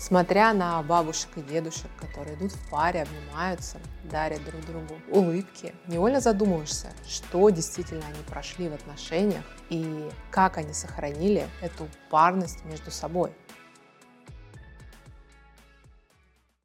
Смотря на бабушек и дедушек, которые идут в паре, обнимаются, дарят друг другу улыбки, невольно задумываешься, что действительно они прошли в отношениях и как они сохранили эту парность между собой.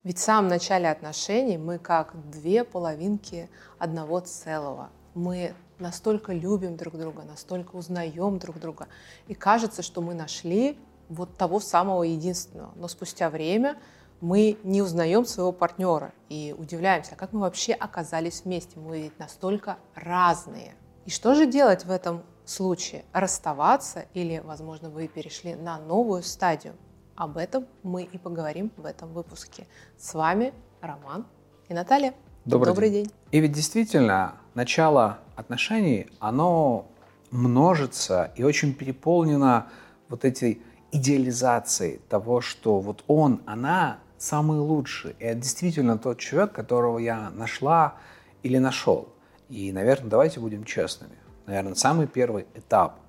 Ведь в самом начале отношений мы как две половинки одного целого. Мы настолько любим друг друга, настолько узнаем друг друга. И кажется, что мы нашли вот того самого единственного. Но спустя время мы не узнаем своего партнера и удивляемся, а как мы вообще оказались вместе. Мы ведь настолько разные. И что же делать в этом случае? Расставаться или, возможно, вы перешли на новую стадию? Об этом мы и поговорим в этом выпуске. С вами Роман и Наталья. Добрый, Добрый день. день. И ведь действительно, начало отношений, оно множится и очень переполнено вот этой идеализацией того, что вот он, она самый лучший. И это действительно тот человек, которого я нашла или нашел. И, наверное, давайте будем честными. Наверное, самый первый этап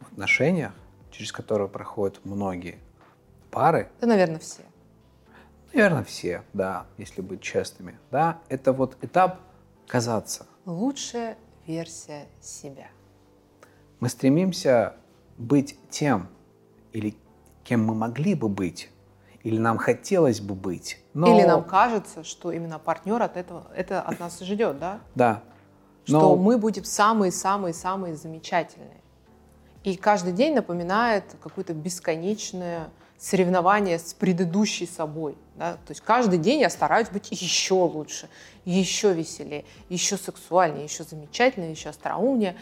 в отношениях, через который проходят многие пары. Да, наверное, все. Наверное, все, да, если быть честными. Да, это вот этап казаться. Лучшая версия себя. Мы стремимся быть тем или кем мы могли бы быть, или нам хотелось бы быть. Но... Или нам кажется, что именно партнер от этого это от нас ждет, да? Да. Но... Что мы будем самые-самые-самые замечательные. И каждый день напоминает какое-то бесконечное соревнование с предыдущей собой. Да? То есть каждый день я стараюсь быть еще лучше, еще веселее, еще сексуальнее, еще замечательнее, еще остроумнее.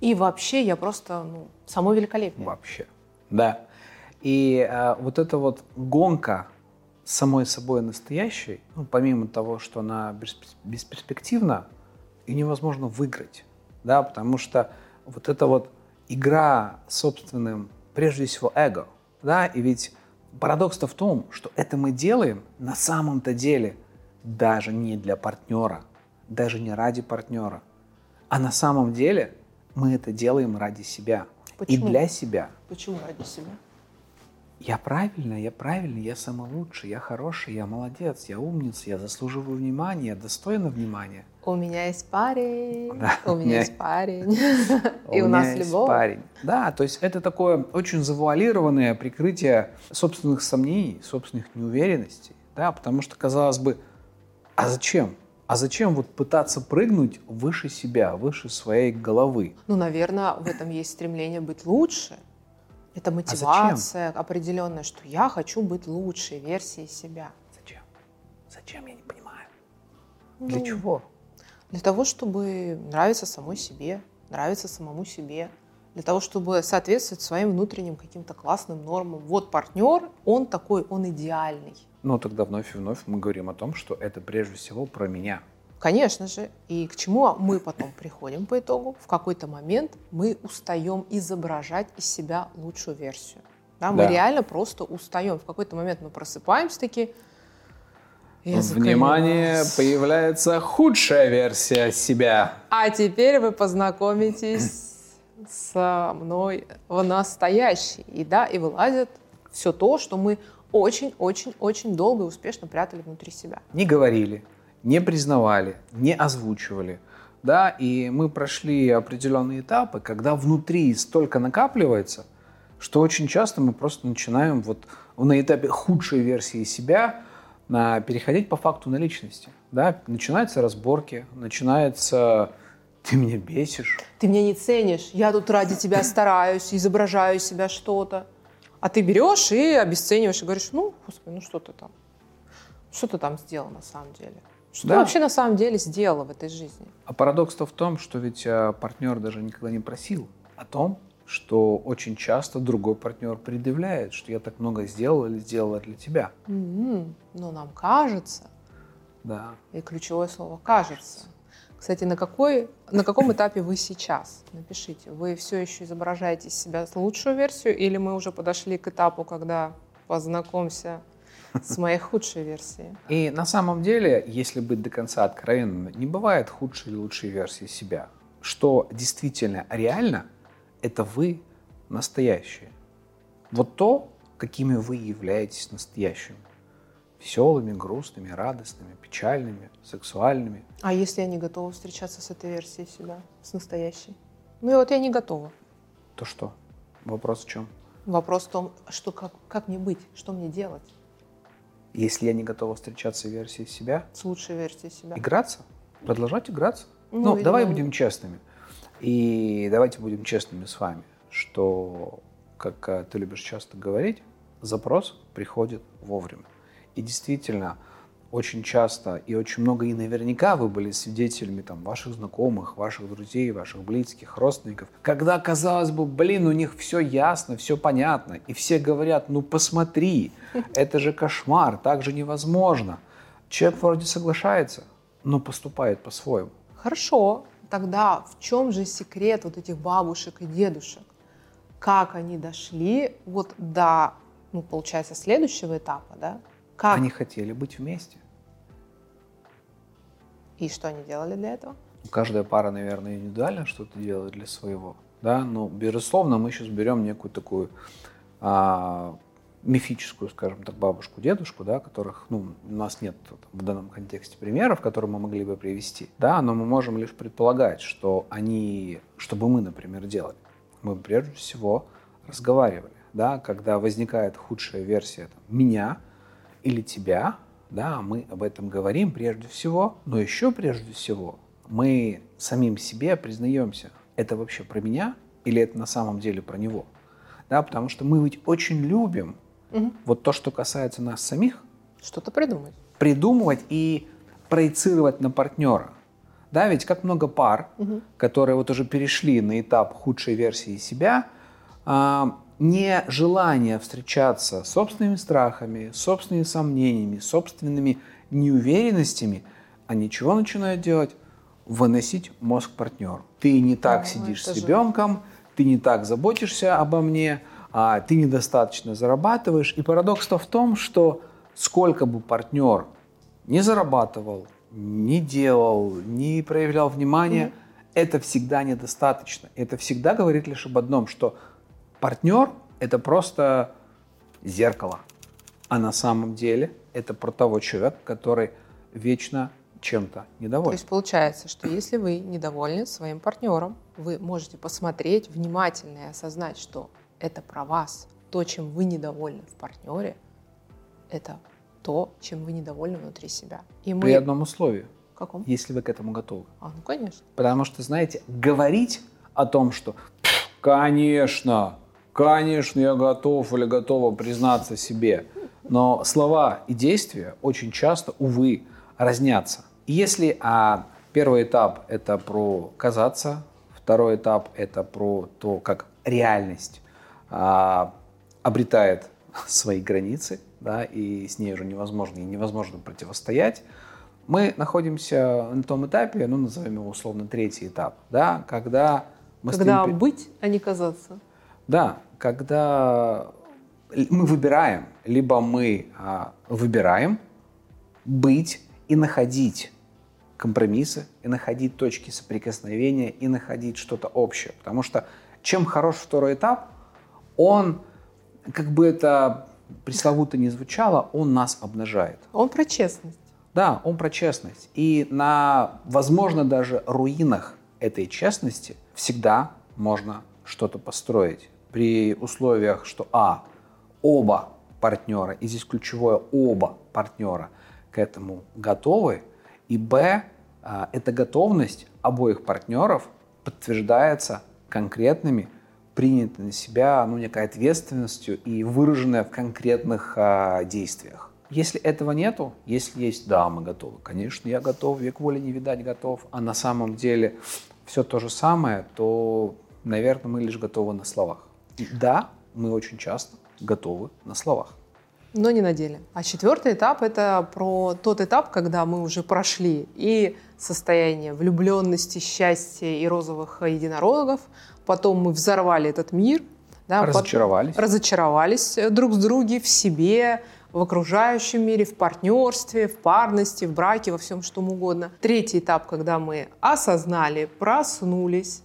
И вообще я просто ну, само великолепие. Вообще, да. И э, вот эта вот гонка самой собой настоящей, ну, помимо того, что она бесперспективна, и невозможно выиграть, да, потому что вот эта вот игра собственным, прежде всего, эго, да, и ведь парадокс-то в том, что это мы делаем на самом-то деле даже не для партнера, даже не ради партнера, а на самом деле мы это делаем ради себя Почему? и для себя. Почему ради себя? Я правильно, я правильный, я самый лучший, я хороший, я молодец, я умница, я заслуживаю внимания, я достойна внимания. У меня есть парень, да, у меня есть парень, и у нас любовь. парень. Да, то есть это такое очень завуалированное прикрытие собственных сомнений, собственных неуверенностей, да, потому что казалось бы, а зачем? А зачем вот пытаться прыгнуть выше себя, выше своей головы? Ну, наверное, в этом есть стремление быть лучше. Это а мотивация а определенная, что я хочу быть лучшей версией себя. Зачем? Зачем, я не понимаю. Ну, Для чего? Для того, чтобы нравиться самой себе, нравиться самому себе. Для того, чтобы соответствовать своим внутренним каким-то классным нормам. Вот партнер, он такой, он идеальный. Ну, тогда вновь и вновь мы говорим о том, что это прежде всего про меня. Конечно же. И к чему мы потом приходим по итогу? В какой-то момент мы устаем изображать из себя лучшую версию. Да, мы да. реально просто устаем. В какой-то момент мы просыпаемся такие. Внимание, появляется худшая версия себя. А теперь вы познакомитесь со мной в настоящей. И да, и вылазит все то, что мы очень-очень-очень долго и успешно прятали внутри себя. Не говорили, не признавали, не озвучивали. Да, и мы прошли определенные этапы, когда внутри столько накапливается, что очень часто мы просто начинаем вот на этапе худшей версии себя на, переходить по факту на личности. Да? Начинаются разборки, начинается ты меня бесишь. Ты меня не ценишь. Я тут ради тебя стараюсь, изображаю себя что-то. А ты берешь и обесцениваешь, и говоришь, ну, господи, ну что ты там? Что ты там сделал на самом деле? Что да. ты вообще на самом деле сделала в этой жизни? А парадокс-то в том, что ведь а, партнер даже никогда не просил о том, что очень часто другой партнер предъявляет, что я так много сделал или сделала для тебя. Mm-hmm. Но нам кажется. Да. И ключевое слово кажется. Кстати, на, какой, на каком этапе вы сейчас? Напишите. Вы все еще изображаете себя лучшую версию или мы уже подошли к этапу, когда познакомься с моей худшей версией. И на самом деле, если быть до конца откровенным, не бывает худшей или лучшей версии себя. Что действительно реально, это вы настоящие. Вот то, какими вы являетесь настоящими. Веселыми, грустными, радостными, печальными, сексуальными. А если я не готова встречаться с этой версией себя, с настоящей? Ну и вот я не готова. То что? Вопрос в чем? Вопрос в том, что как, как мне быть, что мне делать Если я не готова встречаться с версией себя, с лучшей версией себя. играться, продолжать играться. Ну, Ну, видимо, давай будем честными. И давайте будем честными с вами, что, как э, ты любишь часто говорить, запрос приходит вовремя. И действительно, очень часто и очень много, и наверняка вы были свидетелями там, ваших знакомых, ваших друзей, ваших близких, родственников, когда, казалось бы, блин, у них все ясно, все понятно, и все говорят, ну посмотри, это же кошмар, так же невозможно. Человек вроде соглашается, но поступает по-своему. Хорошо, тогда в чем же секрет вот этих бабушек и дедушек? Как они дошли вот до, ну, получается, следующего этапа, да? Как Они хотели быть вместе. и что они делали для этого? Каждая пара, наверное, индивидуально что-то делает для своего. Да? Но, безусловно, мы сейчас берем некую такую а, мифическую, скажем так, бабушку, дедушку, да, которых, ну, у нас нет в данном контексте примеров, которые мы могли бы привести, да, но мы можем лишь предполагать, что они, что бы мы, например, делали. Мы прежде всего разговаривали, да, когда возникает худшая версия там, меня или тебя, да, мы об этом говорим прежде всего, но еще прежде всего мы самим себе признаемся, это вообще про меня или это на самом деле про него, да, потому что мы ведь очень любим Мгм. вот то, что касается нас самих, Что-то придумать. придумывать и проецировать на партнера. Да, ведь как много пар, Мгм. которые вот уже перешли на этап худшей версии себя, а, нежелание встречаться с собственными страхами, собственными сомнениями, собственными неуверенностями, они чего начинают делать? Выносить мозг партнеру. Ты не так О, сидишь с же- ребенком, ты не так заботишься обо мне, а, ты недостаточно зарабатываешь. И парадокс-то в том, что сколько бы партнер не зарабатывал, не делал, не проявлял внимания, это всегда недостаточно. Это всегда говорит лишь об одном, что партнер – это просто зеркало. А на самом деле это про того человека, который вечно чем-то То недоволен. есть получается, что если вы недовольны своим партнером, вы можете посмотреть внимательно и осознать, что это про вас. То, чем вы недовольны в партнере, это то, чем вы недовольны внутри себя. И мы... При одном условии, Каком? если вы к этому готовы. А, ну конечно. Потому что, знаете, говорить о том, что «Пф, конечно, конечно, я готов или готова признаться себе, но слова и действия очень часто, увы, разнятся. И если а, первый этап – это про казаться, второй этап – это про то, как реальность а, обретает свои границы, да, и с ней уже невозможно и невозможно противостоять, мы находимся на том этапе, ну, назовем его условно третий этап, да, когда мы Когда стоим быть, а не казаться. Да, когда мы выбираем, либо мы а, выбираем быть и находить компромиссы, и находить точки соприкосновения, и находить что-то общее. Потому что чем хорош второй этап, он, как бы это пресловуто не звучало, он нас обнажает. Он про честность. Да, он про честность. И на, возможно, даже руинах этой честности всегда можно что-то построить. При условиях, что А, оба партнера, и здесь ключевое оба партнера к этому готовы, и Б, а, эта готовность обоих партнеров подтверждается конкретными, принятой на себя ну, некой ответственностью и выраженная в конкретных а, действиях. Если этого нету, если есть «да, мы готовы», конечно, я готов, век воли не видать готов, а на самом деле все то же самое, то, наверное, мы лишь готовы на словах. Да, мы очень часто готовы на словах. но не на деле. А четвертый этап это про тот этап, когда мы уже прошли и состояние влюбленности, счастья и розовых единорогов. Потом мы взорвали этот мир. да, потом Разочаровались. разочаровались э, друг с другом, в себе, в окружающем мире, в партнерстве, в парности, в браке, во всем что угодно. Третий этап, когда мы осознали, проснулись,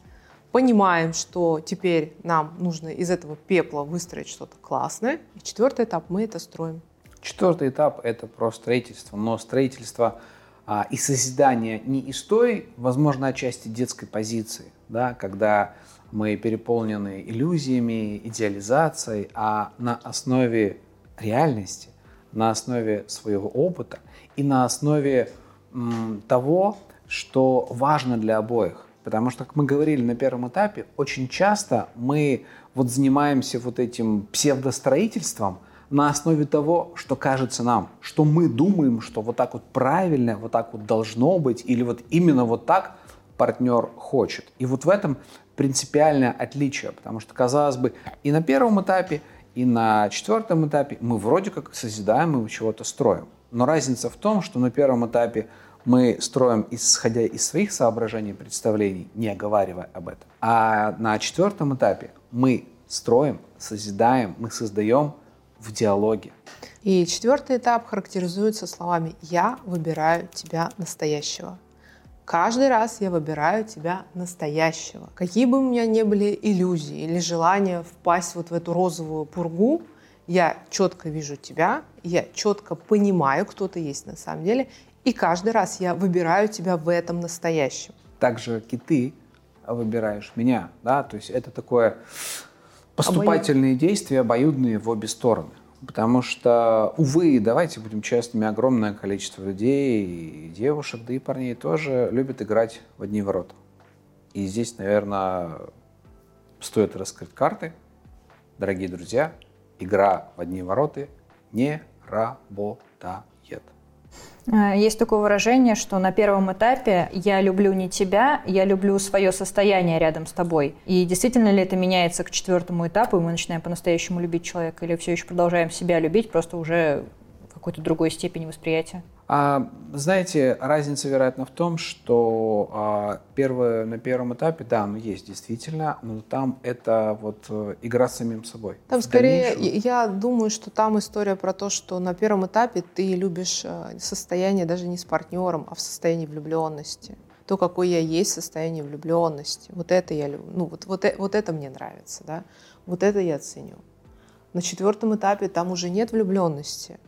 понимаем, что теперь нам нужно из этого пепла выстроить что-то классное. И четвертый этап мы это строим. Четвертый этап – это про строительство, но строительство а, и созидание не из той, возможно, отчасти детской позиции, да, когда мы переполнены иллюзиями, идеализацией, а на основе реальности, на основе своего опыта и на основе м, того, что важно для обоих. Потому что, как мы говорили на первом этапе, очень часто мы вот занимаемся вот этим псевдостроительством на основе того, что кажется нам, что мы думаем, что вот так вот правильно, вот так вот должно быть, или вот именно вот так партнер хочет. И вот в этом принципиальное отличие, потому что, казалось бы, и на первом этапе, и на четвертом этапе мы вроде как созидаем и чего-то строим. Но разница в том, что на первом этапе мы строим, исходя из своих соображений и представлений, не оговаривая об этом. А на четвертом этапе мы строим, созидаем, мы создаем в диалоге. И четвертый этап характеризуется словами «я выбираю тебя настоящего». Каждый раз я выбираю тебя настоящего. Какие бы у меня ни были иллюзии или желания впасть вот в эту розовую пургу, я четко вижу тебя, я четко понимаю, кто ты есть на самом деле, и каждый раз я выбираю тебя в этом настоящем. Также и ты выбираешь меня, да, то есть это такое поступательные действия, обоюдные в обе стороны. Потому что, увы, давайте будем честными, огромное количество людей, и девушек, да и парней тоже любят играть в одни ворота. И здесь, наверное, стоит раскрыть карты. Дорогие друзья, игра в одни ворота не работает. Э, есть такое выражение, что на первом этапе я люблю не тебя, я люблю свое состояние рядом с тобой. И действительно ли это меняется к четвертому этапу, и мы начинаем по-настоящему любить человека, или все еще продолжаем себя любить, просто уже в какой-то другой степени восприятия? А, знаете, разница, вероятно, в том, что а, первое, на первом этапе, да, ну есть действительно, но там это вот э, игра с самим собой. Там скорее, дальнейшем... я думаю, что там история про то, что на первом этапе ты любишь э, состояние даже не с партнером, а в состоянии влюбленности. То, какой я есть в состоянии влюбленности. Вот это я люблю. Ну, вот, вот, э, вот это мне нравится, да. Вот это я ценю. На четвертом этапе там уже нет влюбленности.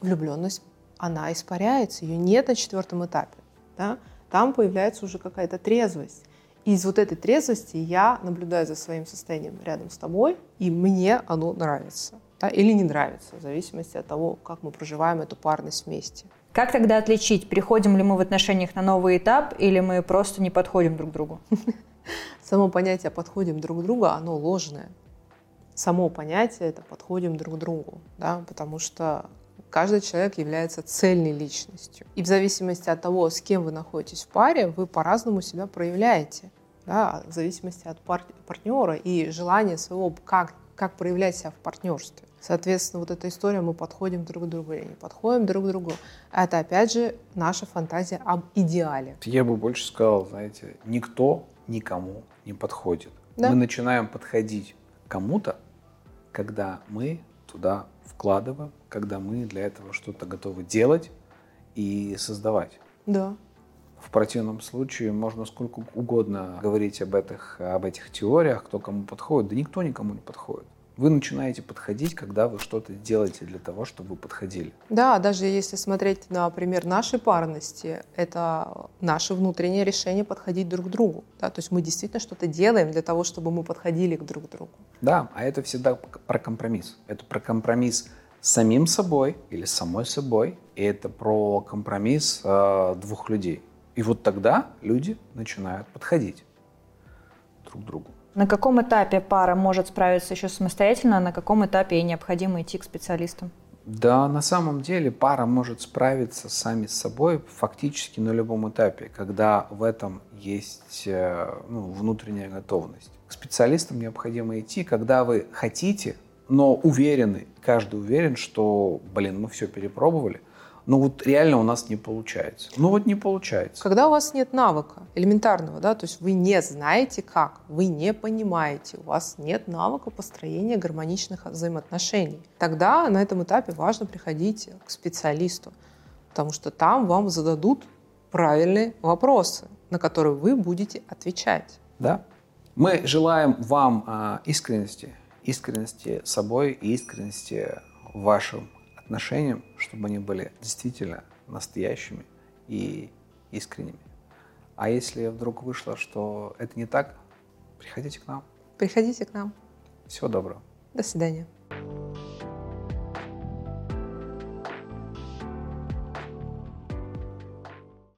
Влюбленность она испаряется, ее нет на четвертом этапе. Да? Там появляется уже какая-то трезвость. И из вот этой трезвости я наблюдаю за своим состоянием рядом с тобой, и мне оно нравится. Да? Или не нравится, в зависимости от того, как мы проживаем эту парность вместе. Как тогда отличить, переходим ли мы в отношениях на новый этап, или мы просто не подходим друг к другу? Само понятие «подходим друг к другу», оно ложное. Само понятие – это «подходим друг к другу», да? потому что каждый человек является цельной личностью. И в зависимости от того, с кем вы находитесь в паре, вы по-разному себя проявляете. Да, в зависимости от пар- партнера и желания своего, как, как проявлять себя в партнерстве. Соответственно, вот эта история, мы подходим друг к другу или не подходим друг к другу, это опять же наша фантазия об идеале. Я бы больше сказал, знаете, никто никому не подходит. Да? Мы начинаем подходить кому-то, когда мы туда вкладываем, когда мы для этого что-то готовы делать и создавать. Да. В противном случае можно сколько угодно говорить об этих, об этих теориях, кто кому подходит. Да никто никому не подходит. Вы начинаете подходить, когда вы что-то делаете для того, чтобы вы подходили. Да, даже если смотреть на пример нашей парности, это наше внутреннее решение подходить друг к другу. Да? То есть мы действительно что-то делаем для того, чтобы мы подходили к друг другу. Да, а это всегда про компромисс. Это про компромисс самим собой или самой собой. И это про компромисс э, двух людей. И вот тогда люди начинают подходить друг к другу. На каком этапе пара может справиться еще самостоятельно, а на каком этапе ей необходимо идти к специалистам? Да, на самом деле пара может справиться сами с собой фактически на любом этапе, когда в этом есть э, ну, внутренняя готовность. К специалистам необходимо идти, когда вы хотите, но уверены, каждый уверен, что, блин, мы все перепробовали – ну вот реально у нас не получается. Ну вот не получается. Когда у вас нет навыка элементарного, да, то есть вы не знаете как, вы не понимаете, у вас нет навыка построения гармоничных взаимоотношений, тогда на этом этапе важно приходить к специалисту, потому что там вам зададут правильные вопросы, на которые вы будете отвечать. Да. Мы желаем вам а, искренности, искренности собой и искренности в вашем отношениям, чтобы они были действительно настоящими и искренними. А если вдруг вышло, что это не так, приходите к нам. Приходите к нам. Всего доброго. До свидания.